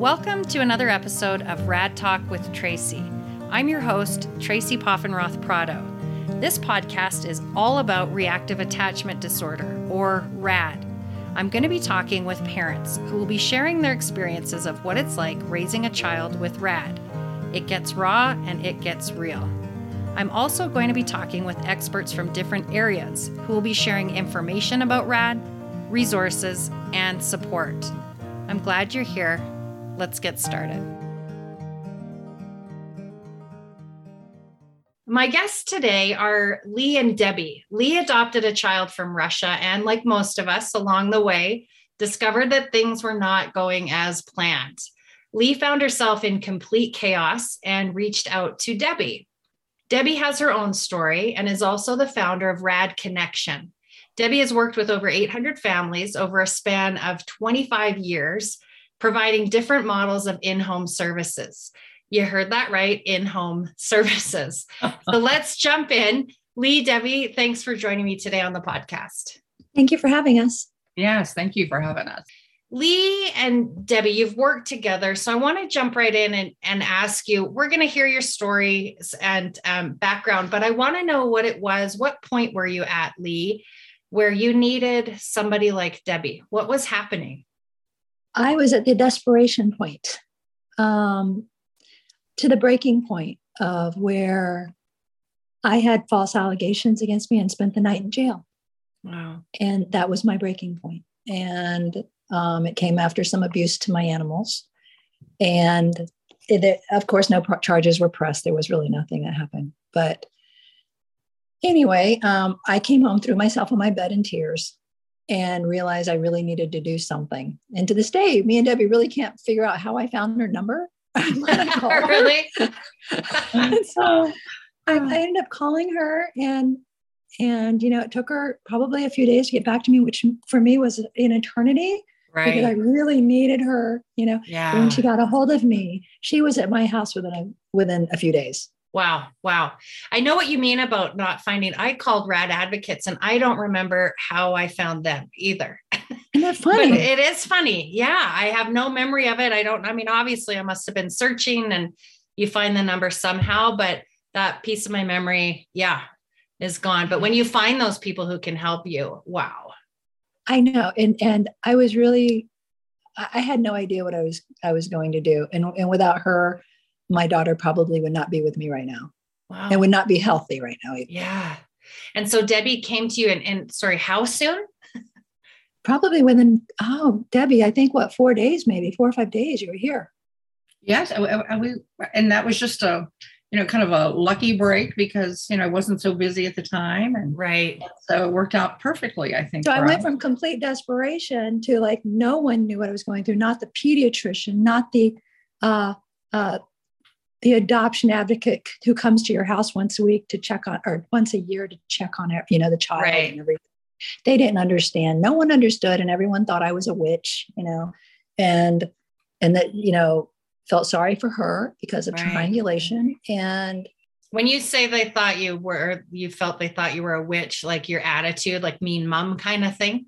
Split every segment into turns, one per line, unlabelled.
Welcome to another episode of Rad Talk with Tracy. I'm your host, Tracy Poffenroth Prado. This podcast is all about reactive attachment disorder, or RAD. I'm going to be talking with parents who will be sharing their experiences of what it's like raising a child with RAD. It gets raw and it gets real. I'm also going to be talking with experts from different areas who will be sharing information about RAD, resources, and support. I'm glad you're here. Let's get started. My guests today are Lee and Debbie. Lee adopted a child from Russia and, like most of us along the way, discovered that things were not going as planned. Lee found herself in complete chaos and reached out to Debbie. Debbie has her own story and is also the founder of Rad Connection. Debbie has worked with over 800 families over a span of 25 years providing different models of in home services. You heard that right in home services. so let's jump in. Lee, Debbie, thanks for joining me today on the podcast.
Thank you for having us.
Yes, thank you for having us.
Lee and Debbie, you've worked together. So I want to jump right in and, and ask you we're going to hear your stories and um, background, but I want to know what it was. What point were you at, Lee, where you needed somebody like Debbie? What was happening?
I was at the desperation point, um, to the breaking point of where I had false allegations against me and spent the night in jail.
Wow.
And that was my breaking point. And um, it came after some abuse to my animals. And it, of course, no charges were pressed. There was really nothing that happened. But anyway, um, I came home, threw myself on my bed in tears, and realized I really needed to do something. And to this day, me and Debbie really can't figure out how I found her number.
really?
so oh. I, I ended up calling her and and you know it took her probably a few days to get back to me which for me was an eternity
right.
because i really needed her you know
yeah.
when she got a hold of me she was at my house within a within a few days
Wow. Wow. I know what you mean about not finding. I called rad advocates and I don't remember how I found them either.
Isn't that funny?
it is funny. Yeah. I have no memory of it. I don't, I mean, obviously I must have been searching and you find the number somehow, but that piece of my memory, yeah, is gone. But when you find those people who can help you, wow.
I know. And and I was really I had no idea what I was I was going to do. And and without her, my daughter probably would not be with me right now
wow.
and would not be healthy right now.
Either. Yeah. And so Debbie came to you and, and sorry, how soon?
probably within, oh, Debbie, I think what, four days, maybe four or five days you were here.
Yes. And, we, and that was just a, you know, kind of a lucky break because, you know, I wasn't so busy at the time. And
right.
So it worked out perfectly, I think.
So I went us. from complete desperation to like no one knew what I was going through, not the pediatrician, not the uh, uh, the adoption advocate who comes to your house once a week to check on or once a year to check on you know the child
right.
and everything they didn't understand no one understood and everyone thought i was a witch you know and and that you know felt sorry for her because of right. triangulation and
when you say they thought you were you felt they thought you were a witch like your attitude like mean mom kind of thing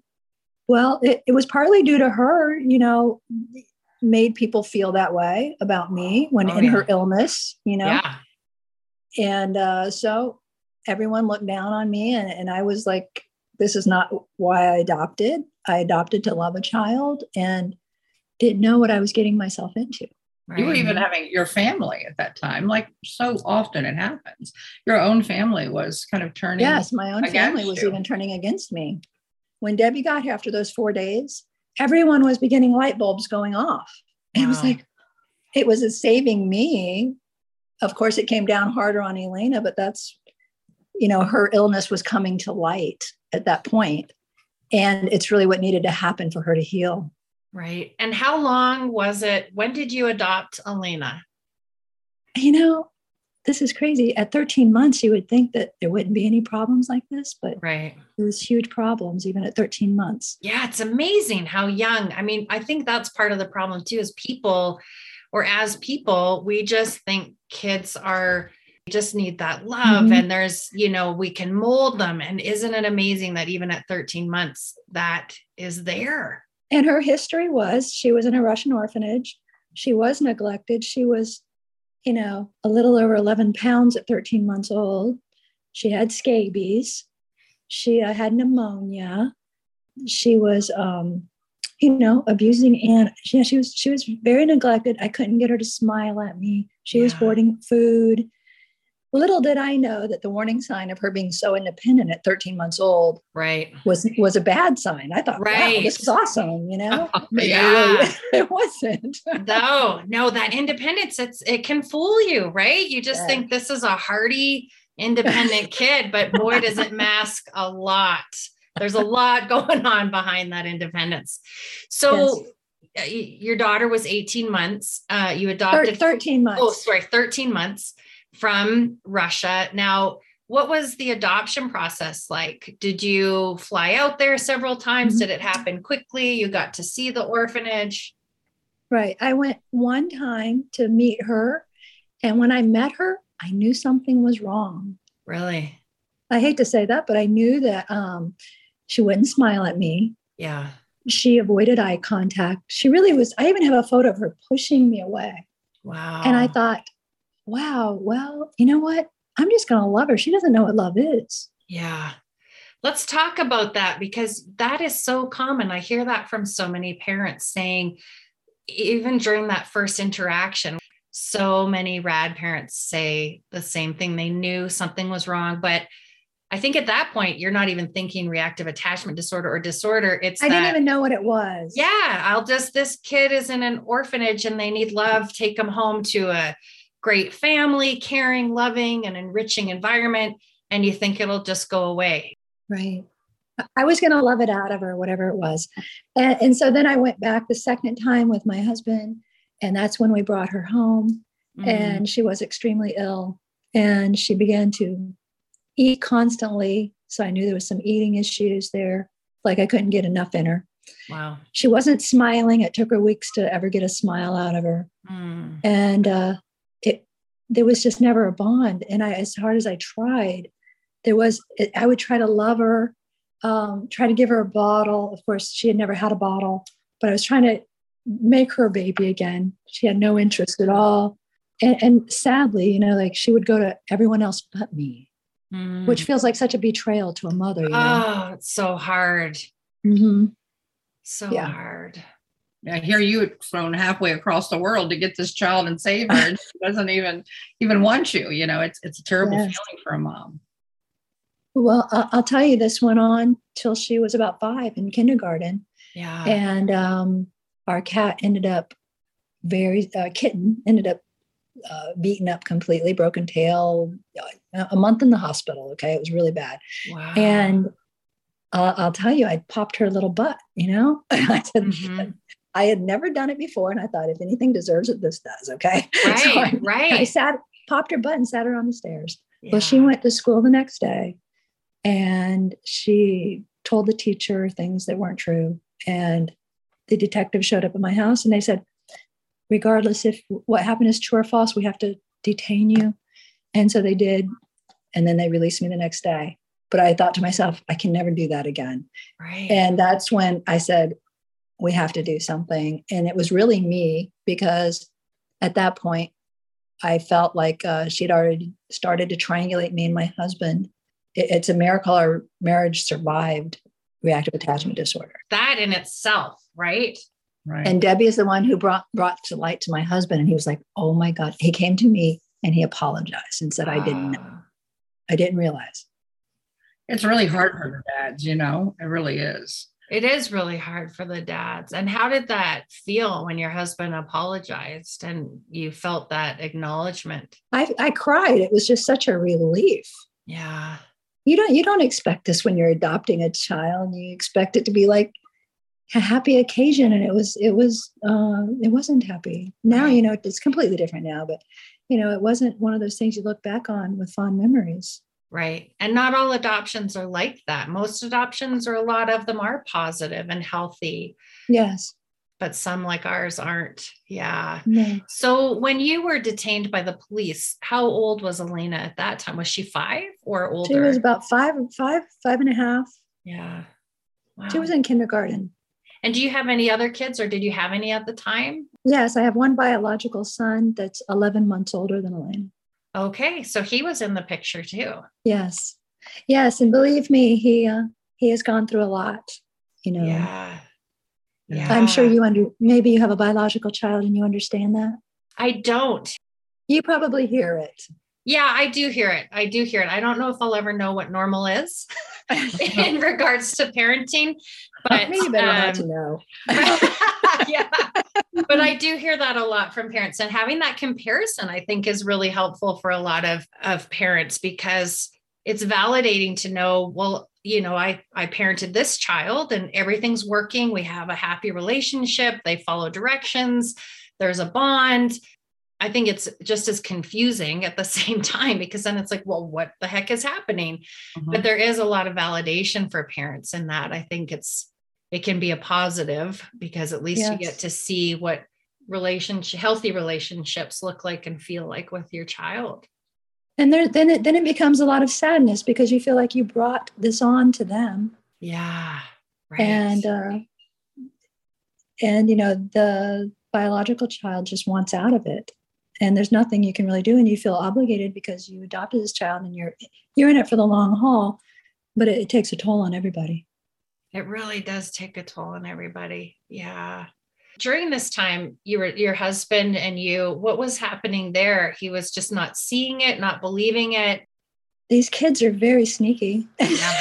well it, it was partly due to her you know made people feel that way about me when oh, in yeah. her illness, you know?
Yeah.
And uh, so everyone looked down on me, and, and I was like, this is not why I adopted. I adopted to love a child and didn't know what I was getting myself into.
Right. You were even having your family at that time, like so often it happens. Your own family was kind of turning.
Yes, my own family was
you.
even turning against me. When Debbie got here after those four days, everyone was beginning light bulbs going off. Wow. It was like, it was a saving me. Of course, it came down harder on Elena, but that's, you know, her illness was coming to light at that point, And it's really what needed to happen for her to heal.
Right. And how long was it? When did you adopt Elena?
You know, this is crazy. At 13 months, you would think that there wouldn't be any problems like this, but
right.
there was huge problems even at 13 months.
Yeah, it's amazing how young. I mean, I think that's part of the problem too, is people or as people, we just think kids are just need that love mm-hmm. and there's, you know, we can mold them. And isn't it amazing that even at 13 months, that is there?
And her history was she was in a Russian orphanage she was neglected. She was, you know, a little over 11 pounds at 13 months old. She had scabies. She uh, had pneumonia. She was, um, you know, abusing and yeah, she was she was very neglected. I couldn't get her to smile at me. She was
Yeah.
hoarding food. Little did I know that the warning sign of her being so independent at 13 months old
Right.
was was a bad sign. I thought, wow,
Right.
this is awesome, you know? But
Yeah.
really, it wasn't.
no, no, that independence, it's it can fool you, right? You just
Yeah.
think this is a hardy, independent kid, but boy, does it mask a lot. There's a lot going on behind that independence. So uh, y- your daughter was 18 months. Uh, you adopted
13 months.
oh, sorry, 13 months from Russia. Now, what was the adoption process like? Did you fly out there several times?
Mhm.
Did it happen quickly? You got to see the orphanage?
Right. I went one time to meet her. And when I met her, I knew something was wrong.
Really?
I hate to say that, but I knew that um, she wouldn't smile at me.
Yeah.
She avoided eye contact. She really was. I even have a photo of her pushing me away.
Wow.
And I thought, wow, well, you know what? I'm just going to love her. She doesn't know what love is.
Yeah. Let's talk about that because that is so common. I hear that from so many parents saying, even during that first interaction, so many rad parents say the same thing. They knew something was wrong, but I think at that point, you're not even thinking reactive attachment disorder or disorder. It's
I didn't even know what it was.
yeah, I'll just, this kid is in an orphanage and they need love. Take them home to a great family, caring, loving, and enriching environment. And you think it'll just go away.
Right. I- was going to love it out of her, whatever it was. And, and so then I went back the second time with my husband. And that's when we brought her home.
Mm.
And she was extremely ill. And she began to eat constantly. So I knew there was some eating issues there. Like I couldn't get enough in her.
wow.
She wasn't smiling. It took her weeks to ever get a smile out of her.
Mm.
and uh, there was just never a bond and i as hard as i tried there was i would try to love her um, try to give her a bottle of course she had never had a bottle but i was trying to make her a baby again she had no interest at all and, and sadly you know like she would go to everyone else but me
Mm.
which feels like such a betrayal to a mother you know
oh, it's so hard.
Mhm.
So
Yeah.
hard.
I hear you had flown halfway across the world to get this child and save her, and she doesn't even even want you. You know, it's it's a terrible
Yes.
feeling for a mom.
well I- i'll tell you this went on till she was about five in kindergarten
Yeah.
and um, our cat ended up very uh, kitten ended up uh, beaten up completely broken tail uh, a month in the hospital okay it was really bad
wow.
and uh, i'll tell you i popped her little butt you know i said
Mhm.
I had never done it before and i thought if anything deserves it this does okay So
right,
I,
right.
I sat popped her butt and sat her on the stairs well, she went to school the next day and she told the teacher things that weren't true. And the detective showed up at my house and they said, regardless if what happened is true or false, we have to detain you. And so they did. And then they released me the next day. But I thought to myself, I can never do that again.
right.
And that's when I said, we have to do something. And it was really me because at that point, I felt like uh, she'd already started to triangulate me and my husband. It- it's a miracle our marriage survived reactive attachment disorder.
that in itself, right?
Right.
And Debbie is the one who brought brought to light to my husband, and he was like, "Oh my God!" He came to me and he apologized and said, "I didn't, know. I didn't realize."
it's really hard for the dads, you know, it really is.
It is really hard for the dads. And how did that feel when your husband apologized and you felt that acknowledgement?
I, I cried. It was just such a relief.
Yeah.
you don't you don't expect this when you're adopting a child you expect it to be like a happy occasion and it was it was uh it wasn't happy now you know it's completely different now but you know it wasn't one of those things you look back on with fond memories
Right. And not all adoptions are like that. Most adoptions, or a lot of them, are positive and healthy,
yes
but some like ours aren't. Yeah.
no
So when you were detained by the police, how old was Elena at that time? Was she five or older?
she was about five five five and a half
yeah. Wow.
she was in kindergarten
And do you have any other kids or did you have any at the time?
Yes, I have one biological son that's 11 months older than Elena.
Okay, so he was in the picture too.
Yes. Yes, and believe me, he uh, he has gone through a lot, you know.
Yeah.
Yeah.
I'm sure you under maybe you have a biological child and you understand that.
I don't.
You probably hear it.
Yeah, I do hear it. I do hear it. I don't know if I'll ever know what normal is in regards to parenting, but
maybe better not
um,
to know.
yeah. But I do hear that a lot from parents. And having that comparison, I think, is really helpful for a lot of, of parents because it's validating to know, well, you know, I, I parented this child and everything's working. We have a happy relationship. They follow directions. There's a bond. I think it's just as confusing at the same time because then it's like, well, what the heck is happening?
Mhm.
But there is a lot of validation for parents in that. I think it's it can be a positive because at least you get to see what relationship healthy relationships look like and feel like with your child.
And there, then it then it becomes a lot of sadness because you feel like you brought this on to them,
Yeah. Right.
and uh, and you know the biological child just wants out of it, and there's nothing you can really do, and you feel obligated because you adopted this child and you're you're in it for the long haul, but it, it takes a toll on everybody.
It really does take a toll on everybody. Yeah. During this time, you were your husband and you, what was happening there? He was just not seeing it, not believing it.
These kids are very sneaky,
Yeah.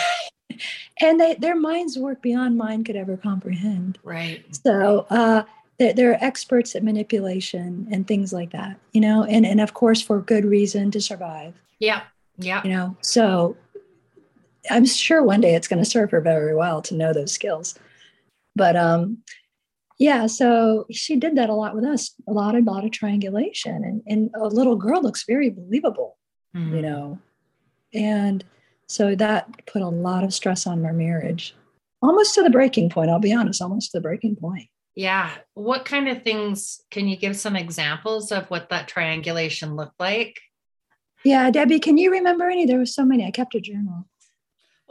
and they their minds work beyond mine could ever comprehend.
Right.
So uh, they're, they're experts at manipulation and things like that, you know, and, and of course for good reason to survive,
Yeah. Yeah.
you know. So I'm sure one day it's going to serve her very well to know those skills. But um, yeah, so she did that a lot with us, a lot, a lot of triangulation, and and a little girl looks very believable, you
Mhm.
know, and so that put a lot of stress on our marriage, almost to the breaking point. I'll be honest, almost to the breaking point.
Yeah. What kind of things can you give some examples of what that triangulation looked like?
Yeah, Debbie, can you remember any? There was so many. I kept a journal.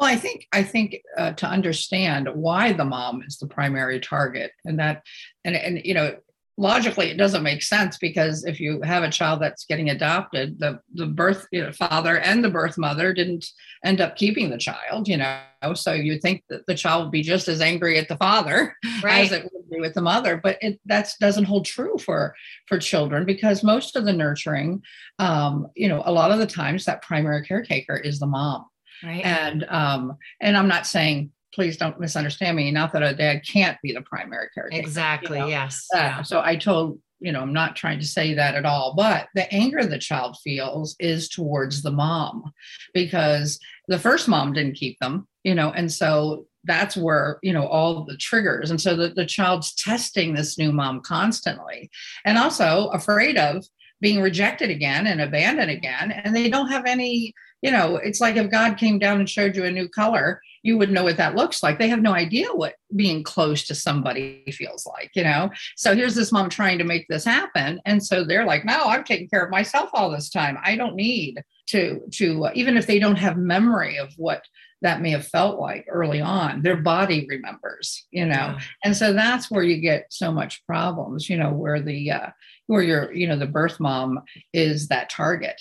Well, I think I think uh, to understand why the mom is the primary target, and that, and and you know, logically it doesn't make sense because if you have a child that's getting adopted, the the birth you know, father and the birth mother didn't end up keeping the child, you know, so you think that the child would be just as angry at the father as it would be with the mother but it that doesn't hold true for for children because most of the nurturing um you know a lot of the times that primary caretaker is the mom
Right.
and um and i'm not saying please don't misunderstand me not that a dad can't be the primary caretaker
exactly.
you know,
yes.
uh, so i told you know i'm not trying to say that at all but the anger the child feels is towards the mom because the first mom didn't keep them you know and so that's where you know all the triggers and so the, the child's testing this new mom constantly and also afraid of being rejected again and abandoned again and they don't have any you know it's like if god came down and showed you a new color you would know what that looks like. They have no idea what being close to somebody feels like you know? So here's this mom trying to make this happen. And so they're like no i'm taking care of myself all this time. I don't need to to uh, even if they don't have memory of what that may have felt like early on their body remembers you know?
Yeah.
and so that's where you get so much problems you know where the uh where your you know the birth mom is that target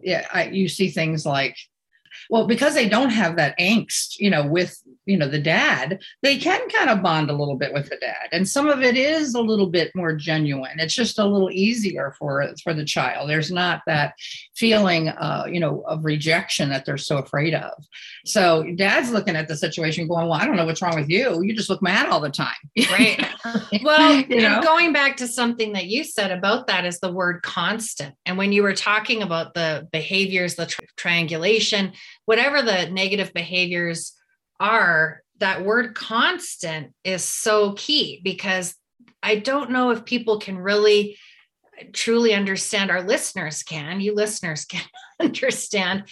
yeah I, you see things like well because they don't have that angst you know with you know the dad they can kind of bond a little bit with the dad. And some of it is a little bit more genuine. It's just a little easier for for the child. There's not that feeling uh you know of rejection that they're so afraid of. So dad's looking at the situation going well i don't know what's wrong with you. You just look mad all the time.
Right. Well,
You know?
going back to something that you said about that is the word constant. And when you were talking about the behaviors, the tri- triangulation, whatever the negative behaviors are, that word constant is so key because I don't know if people can really truly understand. Our listeners can, you listeners can understand,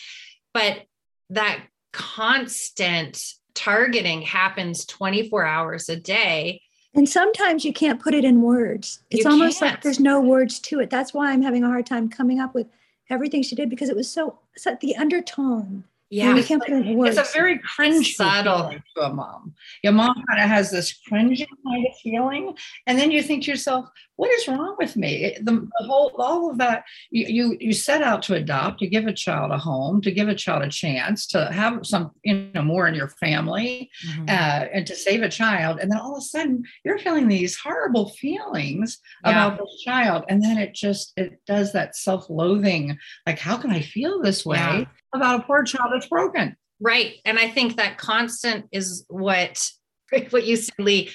but that constant targeting happens 24 hours a day.
And sometimes you can't put it in words. It's
You
almost
can't.
like there's no words to it. That's why I'm having a hard time coming up with everything she did because it was so, so the undertone
Yeah.
we can't put it in words.
It's a very cringe feeling to a mom. Your mom kind of has this cringing kind of feeling, and then you think to yourself, "What is wrong with me?" It- the, the whole, all of that. You, you you set out to adopt, to give a child a home, to give a child a chance to have some, you know, more in your family,
Mhm.
uh, and to save a child, and then all of a sudden you're feeling these horrible feelings
Yeah.
about this child, and then it just it does that self-loathing. Like, how can I feel this way?
Yeah.
About a poor child that's broken.
Right. And I think that constant is what what you said, Lee,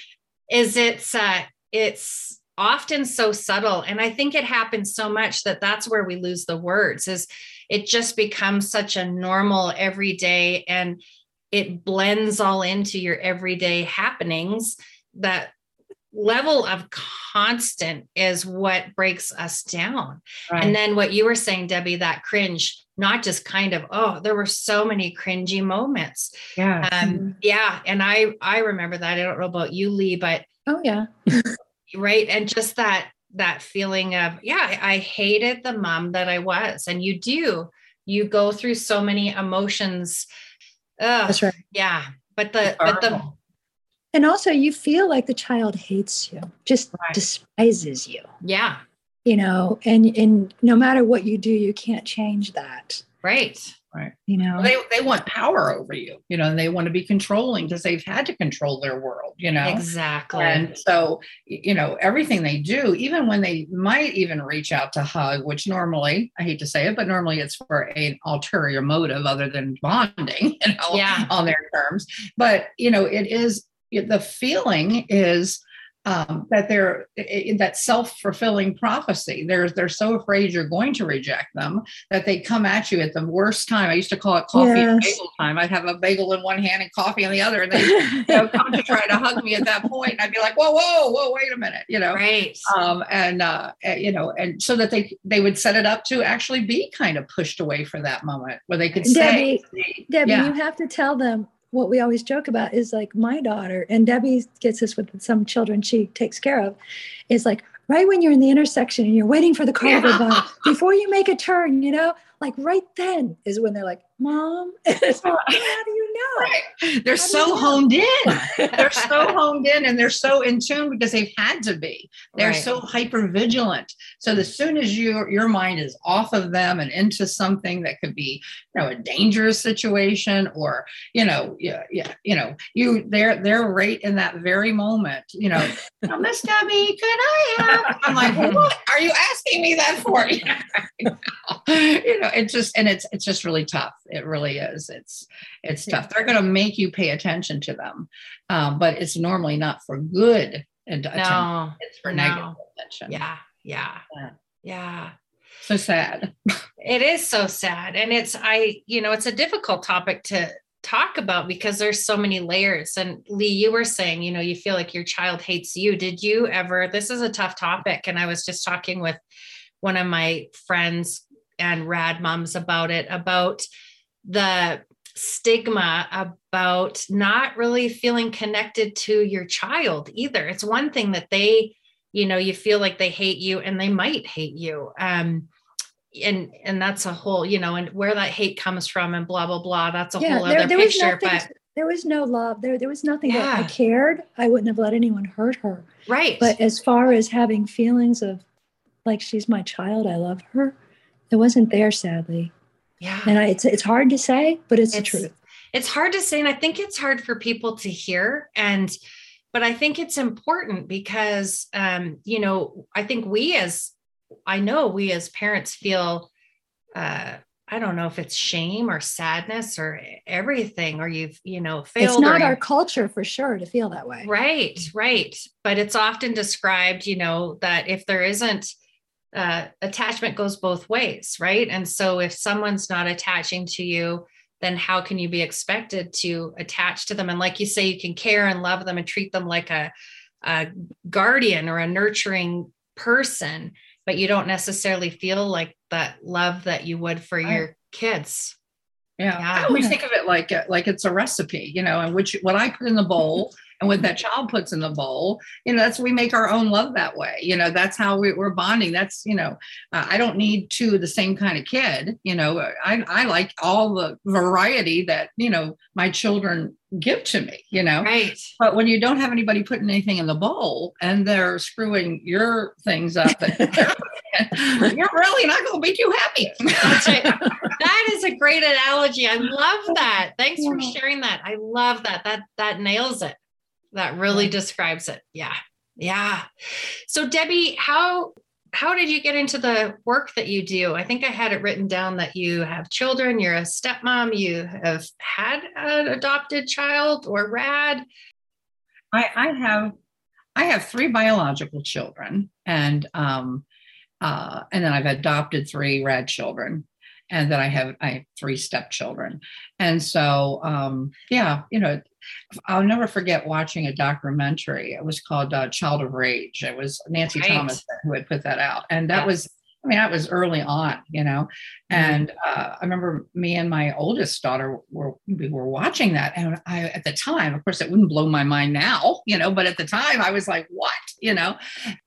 is it's uh it's often so subtle. And I think it happens so much that that's where we lose the words, is it just becomes such a normal everyday and it blends all into your everyday happenings that level of constant is what breaks us down and then what you were saying, Debbie, that cringe, not just kind of, oh, there were so many cringy moments.
yeah.
Um, yeah. And I I remember that. I don't know about you, Lee, but
oh yeah.
right. And just that that feeling of, yeah, I hated the mom that I was. And you do, you go through so many emotions. Ugh,
That's right.
yeah. But the but the.
And also you feel like the child hates you, just
Right.
despises you.
yeah,
You know, and and no matter what you do, you can't change that.
right. Right.
You know.
they they want power over you, you know, and they want to be controlling because they've had to control their world, you know.
Exactly.
And so, you know, everything they do, even when they might even reach out to hug, which normally, I hate to say it, but normally it's for an ulterior motive other than bonding, you know,
Yeah.
on their terms. But, you know, it is it- the feeling is um, that they're that self-fulfilling prophecy. They're they're so afraid you're going to reject them that they come at you at the worst time. I used to call it coffee
Yes.
bagel time. I'd have a bagel in one hand and coffee in the other, and they you know, come to try to hug me at that point. And I'd be like, whoa, whoa, whoa, wait a minute, you know.
right.
Um, and uh, uh, you know, and so that they they would set it up to actually be kind of pushed away for that moment where they could say,
Debbie,
Yeah.
you have to tell them what we always joke about is like my daughter, and Debbie gets this with some children she takes care of, is like right when you're in the intersection and you're waiting for the car to go by, before you make a turn, you know, like right then is when they're like, Mom, like, how do you know?
Right. They're
How
so
you know?
honed in. They're so honed in and they're so in tune because they've had to be. They're
Right.
so hyper vigilant. So as soon as your your mind is off of them and into something that could be, you know, a dangerous situation or, you know, yeah, yeah, you know, you they're they're right in that very moment, you know, "Oh, Miss Debbie, could I have? I'm like, what are you asking me that for? you know, it's just and it's it's just really tough. It really is. It's it's tough. They're going to make you pay attention to them, um, but it's normally not for good and attention.
no.
It's for
no.
negative attention.
Yeah. Yeah.
Yeah.
Yeah.
So sad.
It is so sad. And it's, I, you know, it's a difficult topic to talk about because there's so many layers. And Lee, you were saying, you know, you feel like your child hates you. Did you ever, this is a tough topic. And I was just talking with one of my friends and rad moms about it, about the stigma about not really feeling connected to your child either. It's one thing that they, you know, you feel like they hate you and they might hate you. Um, and and that's a whole, you know, and where that hate comes from and blah blah blah. That's a whole other
was
picture.
nothing,
But
there was no love. There, there was nothing that I cared. I wouldn't have let anyone hurt her.
right.
But as far as having feelings of like she's my child, I love her, it wasn't there, sadly.
yeah.
And I, it's it's hard to say, but it's, the truth.
it's hard to say and i think it's hard for people to hear and but i think it's important because um you know i think we as i know we as parents feel uh i don't know if it's shame or sadness or everything or you've you know failed
It's not our culture for sure to feel that way.
Right, right. But it's often described, you know, that if there isn't uh, attachment goes both ways, right? And so if someone's not attaching to you, then how can you be expected to attach to them? And like you say, you can care and love them and treat them like a, a guardian or a nurturing person, but you don't necessarily feel like that love that you would for
Right.
your kids.
Yeah.
Yeah.
I always think of it like like it's a recipe, you know, and which what I put in the bowl and what that child puts in the bowl, you know, that's we make our own love that way. You know, that's how we, we're bonding. That's you know, uh, I don't need two of the same kind of kid. You know, I I like all the variety that you know my children give to me. You know,
Right.
but when you don't have anybody putting anything in the bowl and they're screwing your things up, you're really not going to be too happy.
That is a great analogy. I love that. Thanks for sharing that. I love that. That that nails it. That really describes it. Yeah. Yeah. So Debbie, how how did you get into the work that you do? I think I had it written down that you have children, you're a stepmom, you have had an adopted child or rad.
I, I have I have three biological children, and um, uh, and then I've adopted three rad children, and then I have I have three stepchildren, and so um, yeah, you know, I'll never forget watching a documentary. It was called uh, Child of Rage. It was Nancy
Right.
Thomas who had put that out, and that
Yeah.
was. I mean, that was early on, you know, and uh, I remember me and my oldest daughter were we were watching that, and I at the time, of course, it wouldn't blow my mind now, you know, but at the time, I was like, "What?" You know,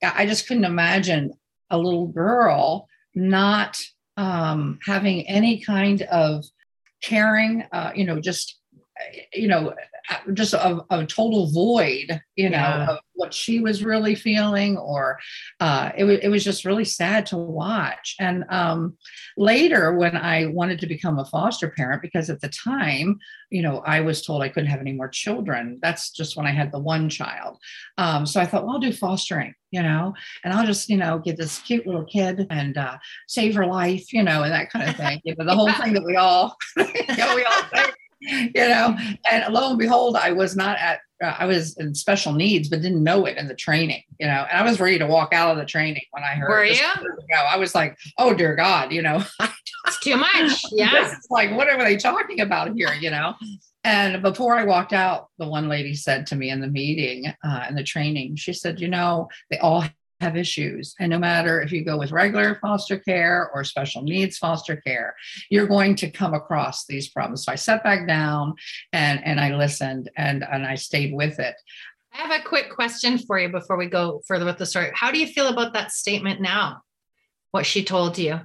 I just couldn't imagine a little girl not um, having any kind of caring, uh, you know, just uh, you know, just a, a total void, you know,
Yeah.
of what she was really feeling, or uh, it was it was just really sad to watch. And um, later, when I wanted to become a foster parent, because at the time, you know, I was told I couldn't have any more children. That's just when I had the one child. Um, so I thought, well, I'll do fostering, you know, and I'll just, you know, get this cute little kid and uh, save her life, you know, and that kind of thing. You know, the whole thing that we all, you know, we all think, you know, and lo and behold, I was not at, uh, I was in special needs, but didn't know it in the training, you know, and I was ready to walk out of the training when I heard
Were you?
ago. I was like, oh dear God, you know,
It's too much. Yeah.
is like, what are they talking about here? You know? And before I walked out, the one lady said to me in the meeting, uh, in the training, she said, you know, they all have issues. And no matter if you go with regular foster care or special needs foster care, you're going to come across these problems. So I sat back down and, and I listened and, and I stayed with it.
I have a quick question for you before we go further with the story. How do you feel about that statement now? What she told you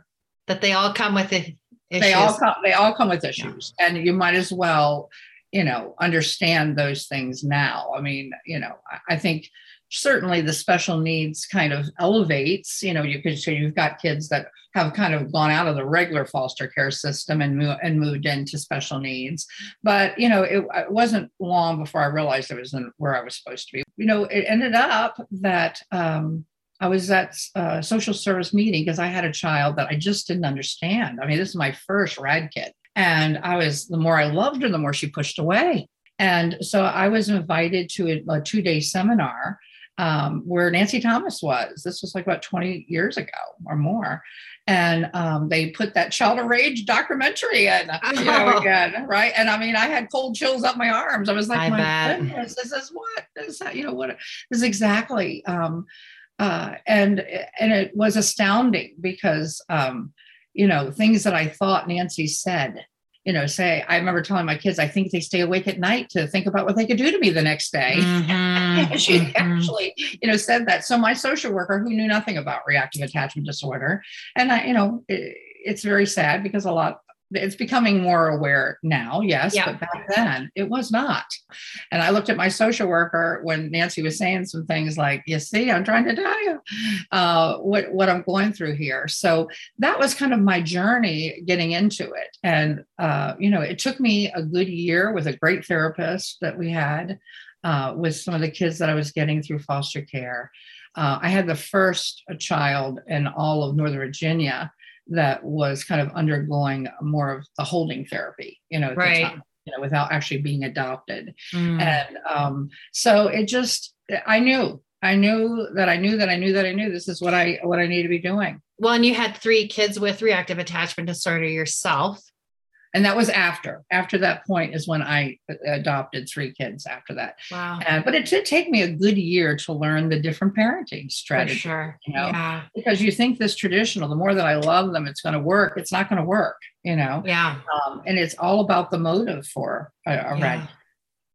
that they all come with issues.
They all come, they all come with issues, and you might as well, you know, understand those things now. I mean, you know, I, I think certainly the special needs kind of elevates. You know, you could so you've got kids that have kind of gone out of the regular foster care system and moved and moved into special needs. But you know, it, it wasn't long before I realized it was in where I was supposed to be. You know, it ended up that. Um, I was at a social service meeting because I had a child that I just didn't understand. I mean, this is my first rad kid. And I was, the more I loved her, the more she pushed away. And so I was invited to a, a two day seminar um, where Nancy Thomas was. This was like about 20 years ago or more. And um, they put that Child of Rage documentary in, you know,
Oh.
again, right? And I mean, I had cold chills up my arms. I was like,
I
my
bet.
goodness, this is what? This you know, what? This is exactly. Um, uh, and and it was astounding because um, you know things that I thought Nancy said. You know, say I remember telling my kids, I think they stay awake at night to think about what they could do to me the next day.
Mhm,
And she
mhm.
actually, you know, said that. So my social worker, who knew nothing about reactive attachment disorder, and I, you know, it, it's very sad because a lot. It's becoming more aware now, yes,
Yeah.
but back then it was not. And I looked at my social worker when Nancy was saying some things like, "You see, I'm trying to tell you uh, what what I'm going through here." So that was kind of my journey getting into it, and uh, you know, it took me a good year with a great therapist that we had uh, with some of the kids that I was getting through foster care. Uh, I had the first child in all of Northern Virginia that was kind of undergoing more of the holding therapy, you know, at the
Right.
time, you know, without actually being adopted.
Mm.
And um, so it just, I knew, I knew that I knew that I knew that I knew this is what I what I need to be doing.
Well, and you had three kids with reactive attachment disorder yourself.
And that was after after that point is when i adopted three kids after that
Wow.
uh, but it did take me a good year to learn the different parenting
For
strategies
sure.
you know?
Yeah.
because you think this traditional the more that i love them it's going to work it's not going to work you know
Yeah.
um, and it's all about the motive for a, a
Yeah.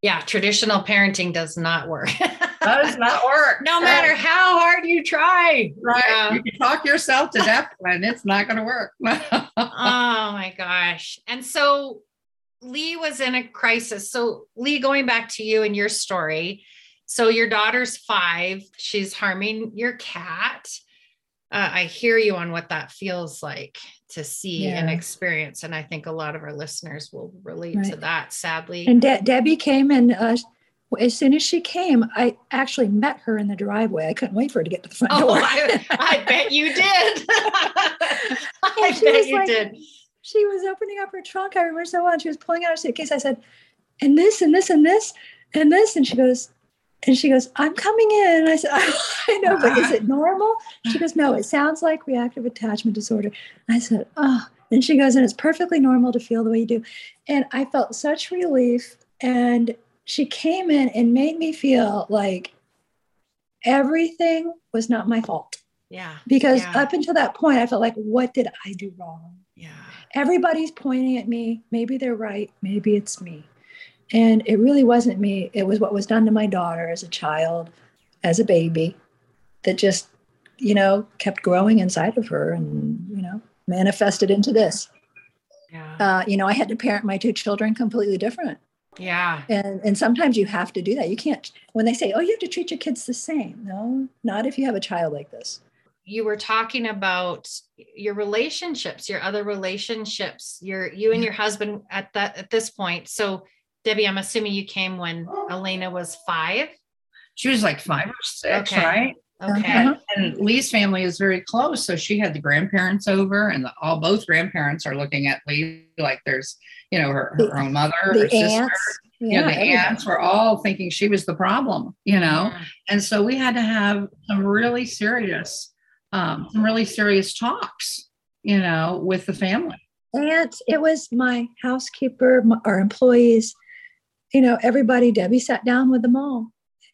Yeah. Traditional parenting does not work.
does not work
no matter how hard you try.
right
Yeah.
you can talk yourself to death and it's not going to work
oh my gosh. And so Lee was in a crisis. So, Lee, going back to you and your story. So, your daughter's five, she's harming your cat. Uh, I hear you on what that feels like to see and experience. And I think a lot of our listeners will relate to that, sadly.
And De- Debbie came and uh, as soon as she came, I actually met her in the driveway. I couldn't wait for her to get to the front
oh,
door.
I, I bet you did. I bet you
like-
did.
she was opening up her trunk. I remember so well. and She was pulling out her suitcase. I said, and this and this and this and this. And she goes, and she goes, I'm coming in. And I said, I know, but is it normal? She goes, no, it sounds like reactive attachment disorder. I said, oh. And she goes, and it's perfectly normal to feel the way you do. And I felt such relief. And she came in and made me feel like everything was not my fault.
Yeah.
Because
Yeah.
up until that point, I felt like, what did I do wrong?
Yeah.
everybody's pointing at me. Maybe they're right. Maybe it's me. And it really wasn't me. It was what was done to my daughter as a child, as a baby, that just, you know, kept growing inside of her and, you know, manifested into this.
Yeah.
Uh, you know, I had to parent my two children completely different.
Yeah.
And and sometimes you have to do that. You can't when they say, "Oh, you have to treat your kids the same." No, not if you have a child like this.
you were talking about your relationships your other relationships your you and your husband at that at this point so debbie i'm assuming you came when elena was five
she was like five or six
Okay.
right
okay
Uh-huh.
and Lee's family is very close. So she had the grandparents over, and the, all both grandparents are looking at Lee like there's, you know, her, her
The-
own mother, her
The
sister.
aunts,
You know, the
everybody.
aunts were all thinking she was the problem, you know,
Mm,
and so we had to have some really serious, um, some really serious talks, you know, with the family.
And it was my housekeeper, my, our employees, you know, everybody. Debbie sat down with them all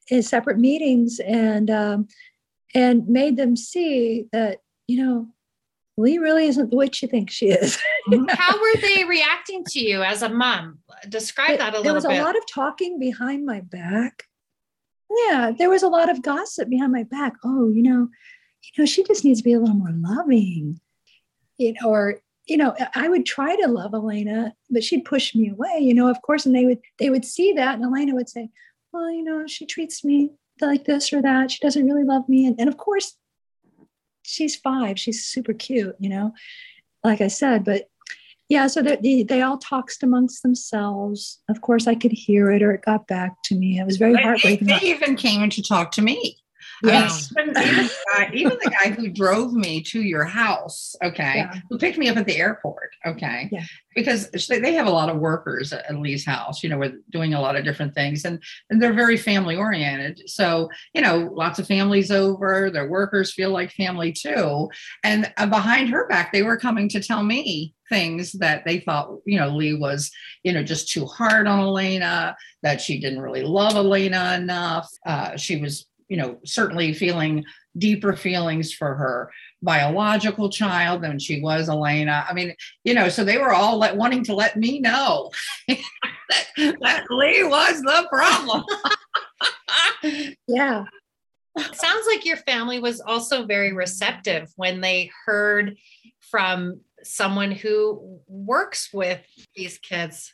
in separate meetings and um, and made them see that you know Lee really isn't the way she thinks she is. Mm-hmm.
how were they reacting to you as a mom describe that a little bit.
there was
bit
a lot of talking behind my back. Yeah, there was a lot of gossip behind my back. Oh, you know, you know, she just needs to be a little more loving. You know, or you know, I- I would try to love Elena, but she'd push me away. You know, of course, and they would they would see that, and Elena would say, "Well, you know, she treats me like this or that. She doesn't really love me." And, and of course, she's five. She's super cute. You know, like I said, but yeah, so they, they, they all talked amongst themselves. Of course, I could hear it or it got back to me. It was very
They,
heartbreaking.
they even came to talk to me.
Yes.
I mean, even, even, the guy, even the guy who drove me to your house, okay,
Yeah.
who picked me up at the airport, okay,
Yeah.
because they they have a lot of workers at at Lee's house, you know, with doing a lot of different things, and and they're very family oriented. So you know, lots of families over, their workers feel like family too, and uh, behind her back, they were coming to tell me things that they thought, you know, Lee was, you know, just too hard on Elena, that she didn't really love Elena enough. Uh, she was you know, certainly feeling deeper feelings for her biological child than she was Elena. I mean, you know, so they were all let, wanting to let me know that, that Lee was the problem.
Yeah.
It sounds like your family was also very receptive when they heard from someone who works with these kids.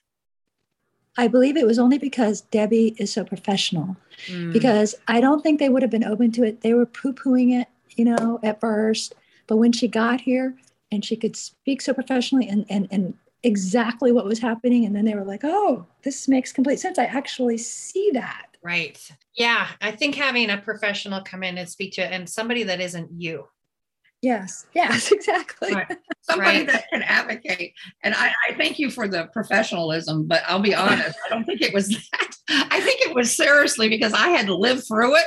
I believe it was only because Debbie is so professional.
Mm.
Because I don't think they would have been open to it. They were poo pooing it, you know, at first. But when she got here and she could speak so professionally and, and, and exactly what was happening, and then they were like, oh, this makes complete sense. I actually see that.
Right. Yeah. I think having a professional come in and speak to it and somebody that isn't you.
Yes. Yes, exactly.
Right. Somebody
Right.
that can advocate. And I, I thank you for the professionalism, but I'll be honest, I don't think it was that. I think it was seriously because I had to live through it.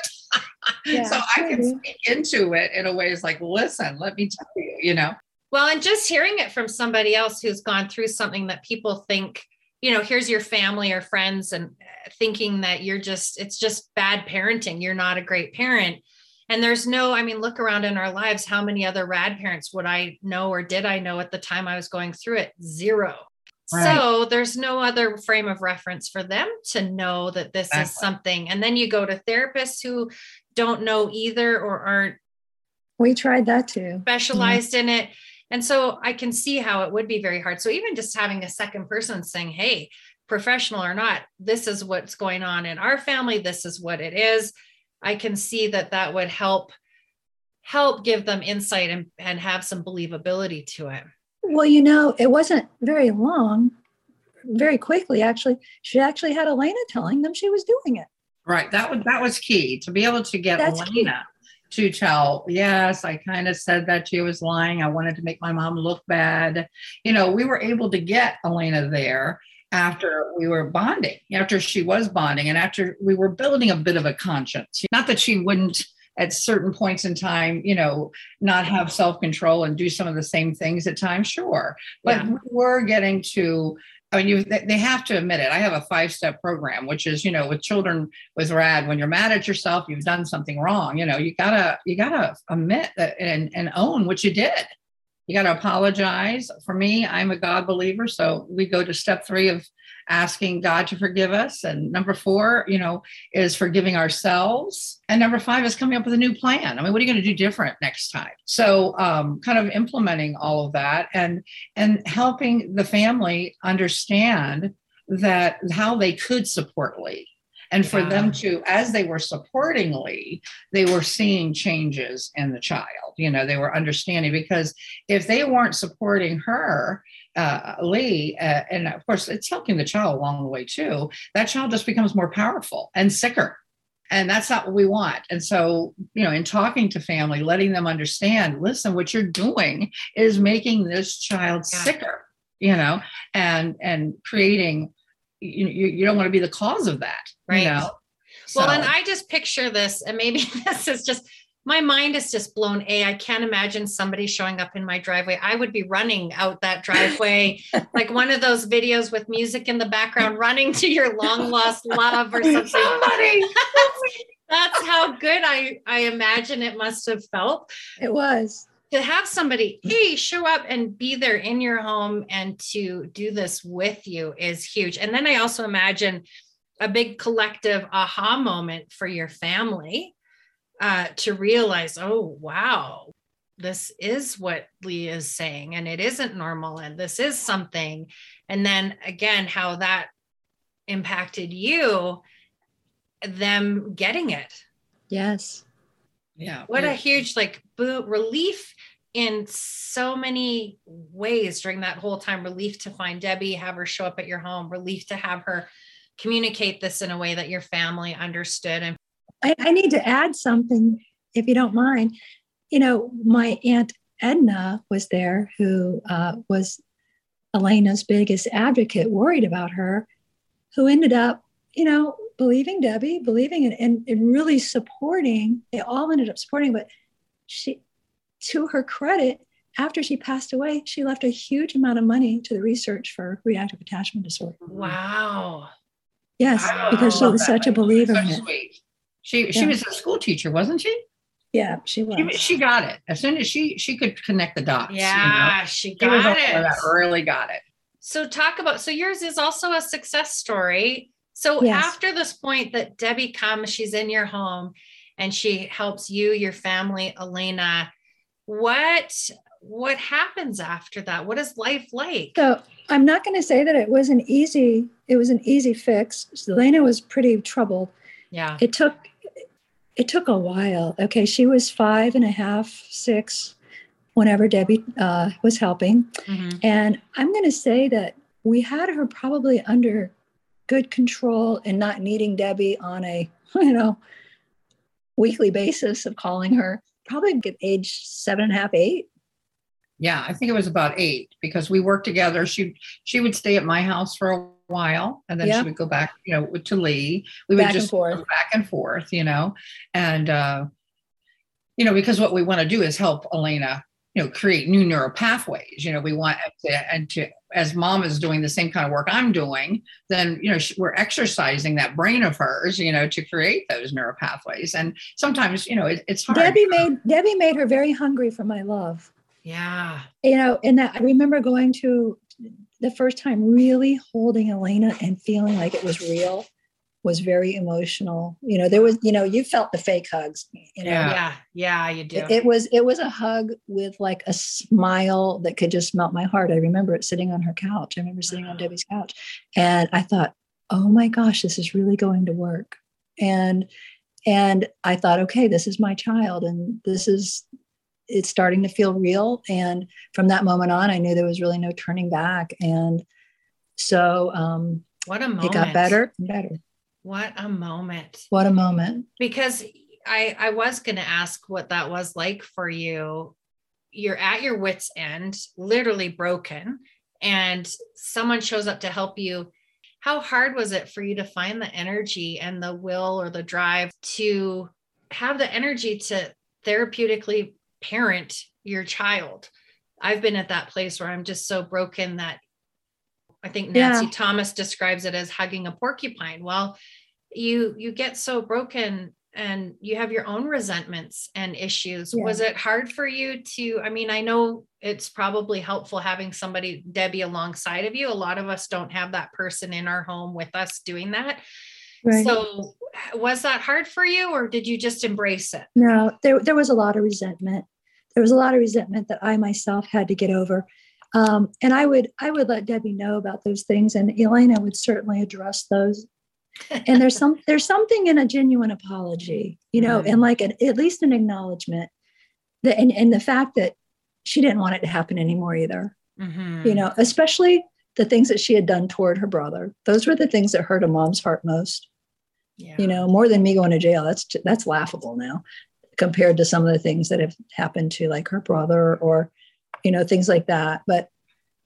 Yeah,
so I can speak into it in a way it's like, listen, let me tell you, you know.
Well, and just hearing it from somebody else who's gone through something that people think, you know, here's your family or friends and uh, thinking that you're just, it's just bad parenting. You're not a great parent. And there's no, I mean, look around in our lives. How many other rad parents would I know or did I know at the time I was going through it? Zero. Right. So there's no other frame of reference for them to know that this exactly. is something. And then you go to therapists who don't know either or aren't.
We tried that too.
Specialized in it. And so I can see how it would be very hard. So even just having a second person saying, hey, professional or not, this is what's going on in our family, this is what it is. I can see that that would help help give them insight and, and have some believability to it.
Well, you know, it wasn't very long, very quickly actually. She actually had Elena telling them she was doing it.
Right. That was that was key to be able to get That's Elena key. to tell, yes, I kind of said that she was lying. I wanted to make my mom look bad. You know, we were able to get Elena there after we were bonding, after she was bonding, and after we were building a bit of a conscience. Not that she wouldn't at certain points in time, you know, not have self control and do some of the same things at times, sure. But yeah. we're getting to, I mean, you, they have to admit it. I have a five step program, which is, you know, with children with RAD, when you're mad at yourself, you've done something wrong, you know, you gotta, you gotta admit that and, and own what you did. You got to apologize. For me, I'm a God believer. So we go to step three of asking God to forgive us. And number four, you know, is forgiving ourselves. And number five is coming up with a new plan. I mean, what are you going to do different next time? So um, kind of implementing all of that and and helping the family understand that how they could support Lee and for yeah. them to as they were supporting lee they were seeing changes in the child you know they were understanding because if they weren't supporting her uh, lee uh, and of course it's helping the child along the way too that child just becomes more powerful and sicker and that's not what we want and so you know in talking to family letting them understand listen what you're doing is making this child yeah. sicker you know and and creating you, you don't want to be the cause of that right. you know?
well and i just picture this and maybe this is just my mind is just blown. A i can't imagine somebody showing up in my driveway. I would be running out that driveway like one of those videos with music in the background running to your long lost love or something. Somebody. that's how good i i imagine it must have felt.
It was
to have somebody hey show up and be there in your home and to do this with you is huge. And then i also imagine a big collective aha moment for your family uh, to realize oh wow this is what lee is saying and it isn't normal and this is something. And then again how that impacted you them getting it.
Yes
yeah.
What a huge like boot relief in so many ways during that whole time. Relief to find debbie have her show up at your home relief to have her communicate this in a way that your family understood. And
I, I need to add something if you don't mind. You know my aunt edna was there who uh, was elena's biggest advocate worried about her who ended up you know believing Debbie, believing and, and, and really supporting. They all ended up supporting, but she, to her credit, after she passed away, she left a huge amount of money to the research for reactive attachment disorder.
Wow.
Yes, wow. because she was such a believer so in it. Sweet.
She she was a school teacher, wasn't she?
Yeah, she was.
She, she, got it as soon as she she could connect the dots.
Yeah, you know? she got she it.
Really got it.
So talk about so yours is also a success story so yes. after this point that Debbie comes, she's in your home and she helps you, your family, Elena. What what happens after that? What is life like?
So I'm not going to say that it was an easy it was an easy fix. Elena was pretty troubled.
Yeah.
It took it took a while. Okay, she was five and a half, six, whenever Debbie uh, was helping, mm-hmm. and I'm going to say that we had her probably under good control and not needing Debbie on a, you know, weekly basis of calling her, probably get age seven and a half, eight.
Yeah, I think it was about eight because we worked together. She she would stay at my house for a while and then she would go back, you know, to Lee. We back would just go back and forth, you know, and uh, you know, because what we want to do is help Elena you know create new neural pathways. You know we want to and to as mom is doing the same kind of work i'm doing then you know we're exercising that brain of hers you know to create those neural pathways. And sometimes you know it, it's hard.
Debbie made debbie made her very hungry for my love.
Yeah.
You know and that i remember going to the first time really holding elena and feeling like it was real was very emotional. You know, there was, you know, you felt the fake hugs. You know,
yeah, yeah, yeah you do.
It, it, was, it was a hug with like a smile that could just melt my heart. I remember it sitting on her couch. I remember sitting on Debbie's couch, and I thought, oh my gosh, this is really going to work. And and I thought, okay, this is my child, and this is it's starting to feel real. And from that moment on, I knew there was really no turning back. And so um,
what a moment.
It got better and better.
What a moment.
What a moment.
Because I I was going to ask what that was like for you. You're at your wits end, literally broken, and someone shows up to help you. How hard was it for you to find the energy and the will or the drive to have the energy to therapeutically parent your child? I've been at that place where I'm just so broken that I think Nancy yeah. Thomas describes it as hugging a porcupine. Well, you you get so broken and you have your own resentments and issues. Yeah. Was it hard for you to I mean, I know it's probably helpful having somebody Debbie alongside of you. A lot of us don't have that person in our home with us doing that. Right. So was that hard for you or did you just embrace it?
No, there there was a lot of resentment. There was a lot of resentment that I myself had to get over um, and I would I would let Debbie know about those things, and Elena would certainly address those. and there's some there's something in a genuine apology, you know, and like an, at least an acknowledgement that and, and the fact that she didn't want it to happen anymore either. Mm-hmm. You know, especially the things that she had done toward her brother. Those were the things that hurt a mom's heart most. Yeah. You know, more than me going to jail. That's that's laughable now compared to some of the things that have happened to like her brother or you know, things like that. But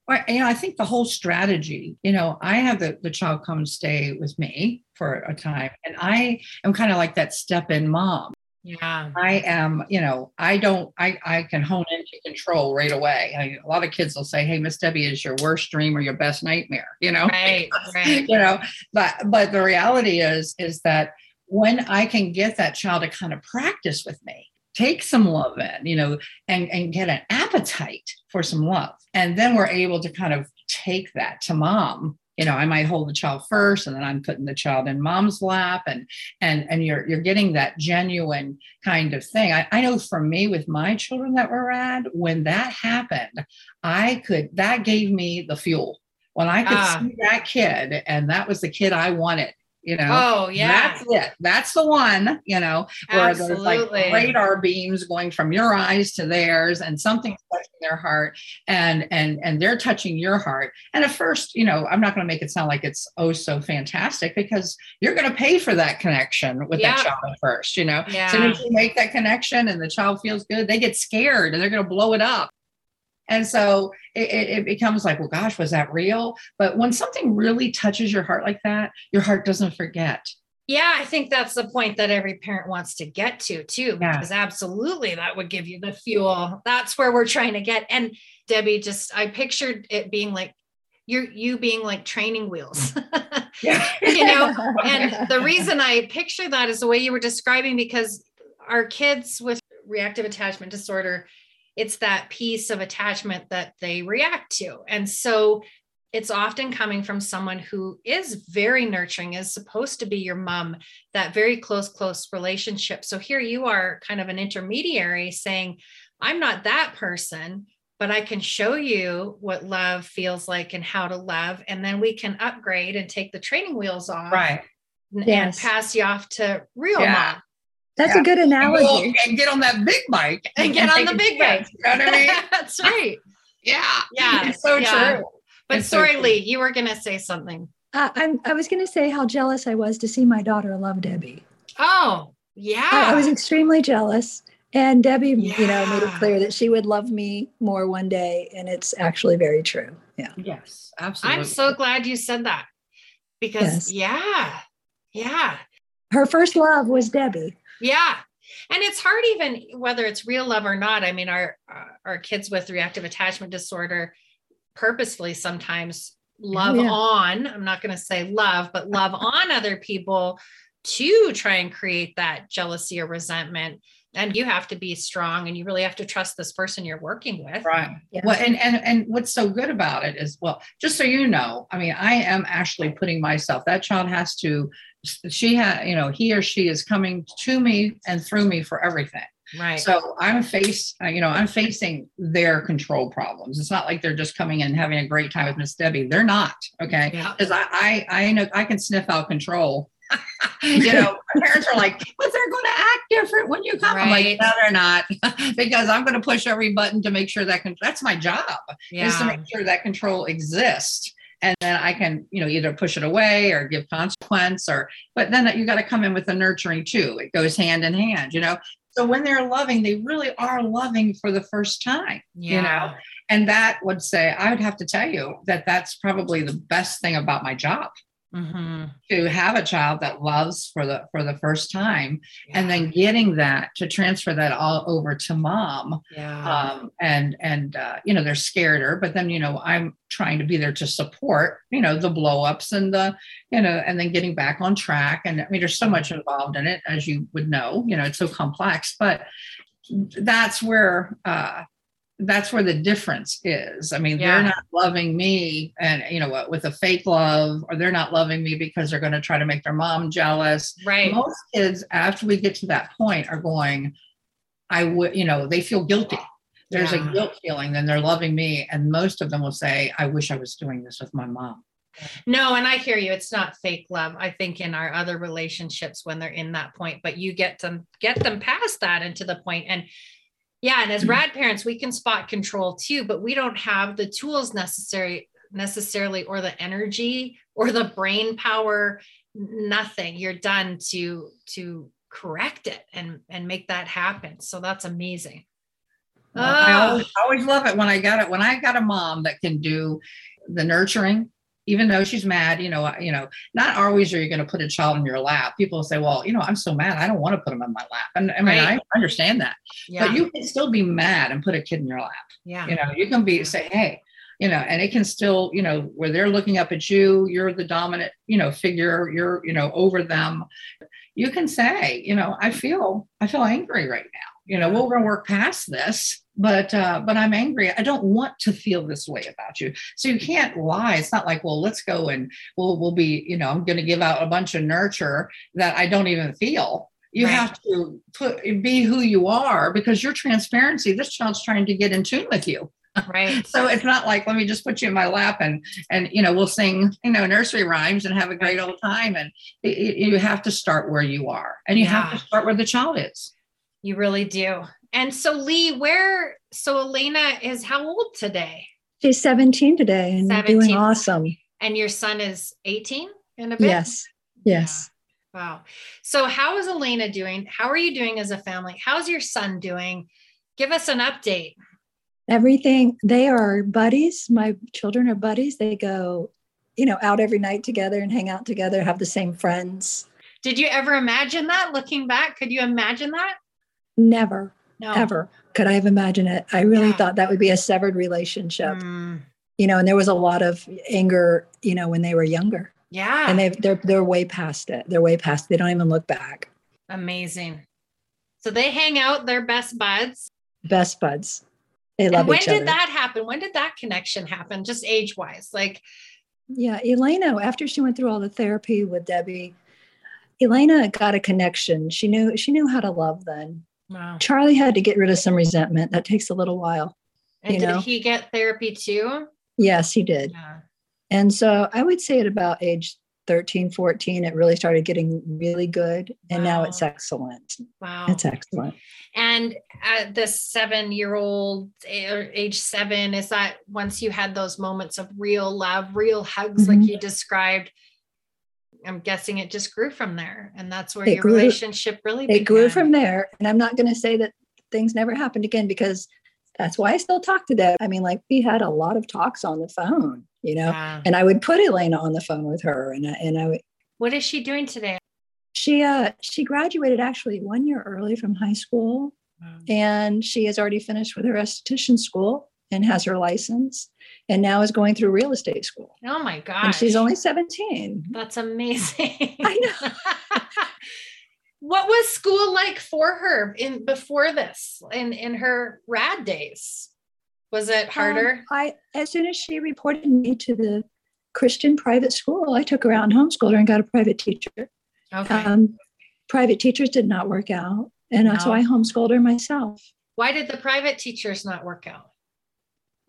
well, you know, I think the whole strategy, you know, I have the, the child come stay with me for a time, and I am kind of like that step in mom.
Yeah.
I am, you know, I don't, I, I can hone into control right away. I, a lot of kids will say, Hey, Miss Debbie is your worst dream or your best nightmare, you know,
right, right.
you know, but, but the reality is, is that when I can get that child to kind of practice with me, take some love in, you know, and, and get an appetite for some love. And then we're able to kind of take that to mom. You know, I might hold the child first and then I'm putting the child in mom's lap and and and you're you're getting that genuine kind of thing. I, I know for me with my children that were rad, when that happened, I could that gave me the fuel. When I could ah. see that kid and that was the kid I wanted you know
oh yeah
that's it that's the one you know where Absolutely. there's like radar beams going from your eyes to theirs and something's mm-hmm. touching their heart and and and they're touching your heart and at first you know i'm not going to make it sound like it's oh so fantastic because you're going to pay for that connection with yeah. that child first you know yeah. so as you make that connection and the child feels good they get scared and they're going to blow it up and so it, it, becomes like, well, gosh, was that real? But when something really touches your heart like that, your heart doesn't forget.
Yeah, I think that's the point that every parent wants to get to too, yeah. because absolutely that would give you the fuel. That's where we're trying to get. And Debbie, just I pictured it being like you're you being like training wheels. yeah. you know, and the reason I picture that is the way you were describing because our kids with reactive attachment disorder it's that piece of attachment that they react to. And so it's often coming from someone who is very nurturing, is supposed to be your mom, that very close, close relationship. So here you are, kind of an intermediary saying, I'm not that person, but I can show you what love feels like and how to love. And then we can upgrade and take the training wheels off.
Right.
And, yes. and pass you off to real yeah. mom.
That's yeah. a good analogy.
And, and, get on that big bike
and, and get on the big bike.
You know what I mean?
That's right.
Yeah.
Yeah.
It's so yeah. true.
But it's sorry, so Lee, you were going to say something.
Uh, I'm, I was going to say how jealous I was to see my daughter love Debbie.
Oh, yeah.
I, I was extremely jealous. And Debbie, yeah. you know, made it clear that she would love me more one day. And it's actually very true. Yeah.
Yes, absolutely.
I'm so glad you said that because, yes. yeah, yeah.
Her first love was Debbie.
Yeah. and it's hard even whether it's real love or not i mean our uh, our kids with reactive attachment disorder purposefully sometimes love
yeah.
on i'm not going to say love but love on other people to try and create that jealousy or resentment and you have to be strong and you really have to trust this person you're working with
right
Yeah.
well and, and and what's so good about it is well just so you know i mean i am actually putting myself that child has to she had you know he or she is coming to me and through me for everything.
Right.
So i'm face uh, you know i'm facing their control problems. It's not like they're just coming and having a great time with miss debbie. They're not okay?
Yeah.
because I, I i know i can sniff out control. You know parents are like but they're going to act different when you come. I'm
Right.
like no they're not. Because i'm going to push every button to make sure that con- that's my job is to make sure that control exists and then i can you know either push it away or give consequence or but then you got to come in with the nurturing too. It goes hand in hand you know? So when they're loving they really are loving for the first time
yeah
you know? And that would say i would have to tell you that that's probably the best thing about my job
Mhm.
to have a child that loves for the for the first time and then getting that to transfer that all over to mom
yeah.
um, and and uh, you know they're scared her but then you know i'm trying to be there to support you know the blow ups and the you know and then getting back on track. And i mean there's so much involved in it as you would know you know it's so complex but that's where uh that's where the difference is i mean
Yeah.
they're not loving me and you know what with a fake love or they're not loving me because they're going to try to make their mom jealous
right
most kids after we get to that point are going i would you know they feel guilty there's
Yeah.
a guilt feeling then they're loving me and most of them will say i wish i was doing this with my mom
No, and I hear you. It's not fake love. I think in our other relationships when they're in that point, but you get them get them past that and to the. And yeah, and as
Mm-hmm.
rad parents, we can spot control too, but we don't have the tools necessary necessarily or the energy or the brain power, nothing. You're done to to correct it and and make that happen. So that's amazing.
i
Oh,
always, I always love it when i got it when i got a mom that can do the nurturing even though she's mad you know you know not always are you going to put a child in your lap people say well you know i'm so mad i don't want to put them in my lap and i mean
Right.
i understand that
yeah.
but you can still be mad and put a kid in your lap
yeah.
you know you can be say hey you know and it can still you know where they're looking up at you you're the dominant you know figure you're you know over them you can say you know i feel i feel angry right now you know we're going to work past this but uh but i'm angry. I don't want to feel this way about you. So you can't lie. It's not like well let's go and we'll we'll be you know i'm going to give out a bunch of nurture that i don't even feel. You
Right.
have to put be who you are because your transparency this child's trying to get in tune with you.
Right.
so it's not like let me just put you in my lap and and you know we'll sing you know nursery rhymes and have a great old time. And it, it- you have to start where you are and you have to start where the child is
You really do. And so Lee, where so Elena is how old today?
She's 17 today and
17.
doing awesome.
And your son is 18 in a bit?
Yes. Yes.
Wow. So how is Elena doing? How are you doing as a family? How's your son doing? Give us an update.
Everything, they are buddies. My children are buddies. They go, you know, out every night together and hang out together, have the same friends.
Did you ever imagine that looking back? Could you imagine that?
Never,
No.
ever could I have imagined it. I really
Yeah.
thought that would be a severed relationship,
Mm,
you know, and there was a lot of anger, you know, when they were younger.
yeah.
And they they're they're way past it. They're way past. They don't even look back.
Amazing. So they hang out, they're best buds.
Best buds. They love
And when
each
did
other.
that happen? When did that connection happen? Just age wise? Like,
Yeah, Elena, after she went through all the therapy with Debbie, Elena got a connection. She knew she knew how to love then.
Wow.
Charlie had to get rid of some resentment. That takes a little while.
And
you
did
know?
he get therapy too?
Yes, he did.
Yeah.
And so I would say at about age 13, 14, it really started getting really good. And now it's excellent.
Wow.
It's excellent.
And at the seven year old age seven, is that once you had those moments of real love, real hugs, like
Mhm.
you described? I'm guessing it just grew from there. And that's where
It
your
grew-
relationship really
It grew from there. And I'm not going to say that things never happened again because that's why I still talk to Deb. I mean, like we had a lot of talks on the phone, you know,
Yeah.
and I would put Elena on the phone with her and I, and I would,
What is she doing today?
She uh she graduated actually one year early from high school, and she has already finished with her esthetician school and has her license, and now is going through real estate school.
Oh my gosh.
And she's only 17.
That's amazing.
I know.
what was school like for her in before this in in her rad days? Was it harder?
Um, I as soon as she reported me to the Christian private school, I took her out and homeschooled her and got a private teacher.
okay.
Um, private teachers did not work out, and uh, so
No.
I homeschooled her myself.
Why did the private teachers not work out?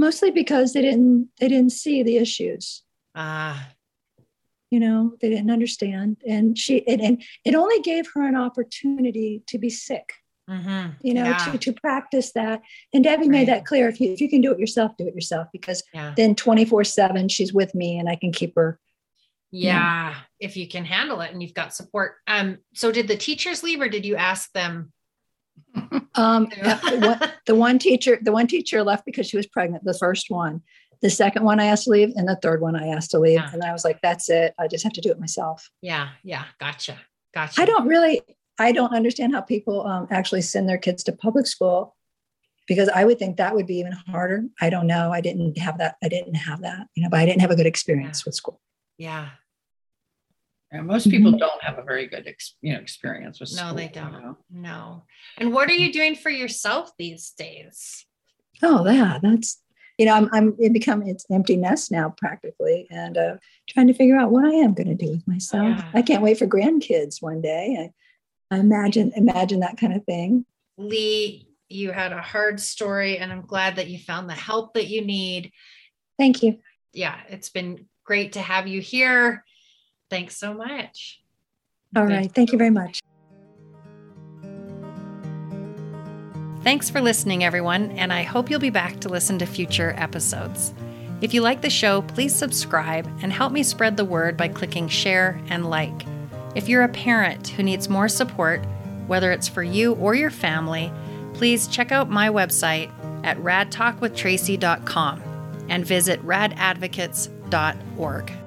Mostly because they didn't they didn't see the issues.
Ah,
You know, they didn't understand, and she and, and it only gave her an opportunity to be sick.
mhm.
You know,
yeah,
to to practice that. And Debbie
Right.
made that clear. If you if you can do it yourself, do it yourself. Because
yeah,
then twenty four seven, she's with me, and I can keep her.
yeah. If you can handle it and you've got support. Um. So did the teachers leave, or did you ask them?
Um,
Yeah.
the, one, the one teacher, the one teacher left because she was pregnant. The first one, the second one I asked to leave, and the third one I asked to leave.
Yeah.
And I was like, "That's it. I just have to do it myself."
Yeah, yeah. Gotcha, gotcha.
I don't really, I don't understand how people um, actually send their kids to public school because I would think that would be even harder. I don't know. I didn't have that. I didn't have that. You know, but I didn't have a good experience with school.
Yeah.
And most people
Mhm.
don't have a very good ex, you know experience with
No,
school,
they don't.
know.
No. And what are you doing for yourself these days?
Oh, yeah, that's you know, I'm I'm it become it's empty nest now practically, and uh, trying to figure out what I am going to do with myself.
Yeah.
I can't wait for grandkids one day. I, I imagine imagine that kind of thing.
Lee, you had a hard story, and I'm glad that you found the help that you need.
Thank you.
Yeah, it's been great to have you here. Thanks so much.
All right, thank you very much.
Thanks for listening, everyone, and I hope you'll be back to listen to future episodes. If you like the show, please subscribe and help me spread the word by clicking share and like. If you're a parent who needs more support, whether it's for you or your family, please check out my website at radtalkwithtracy.com and visit radadvocates.org.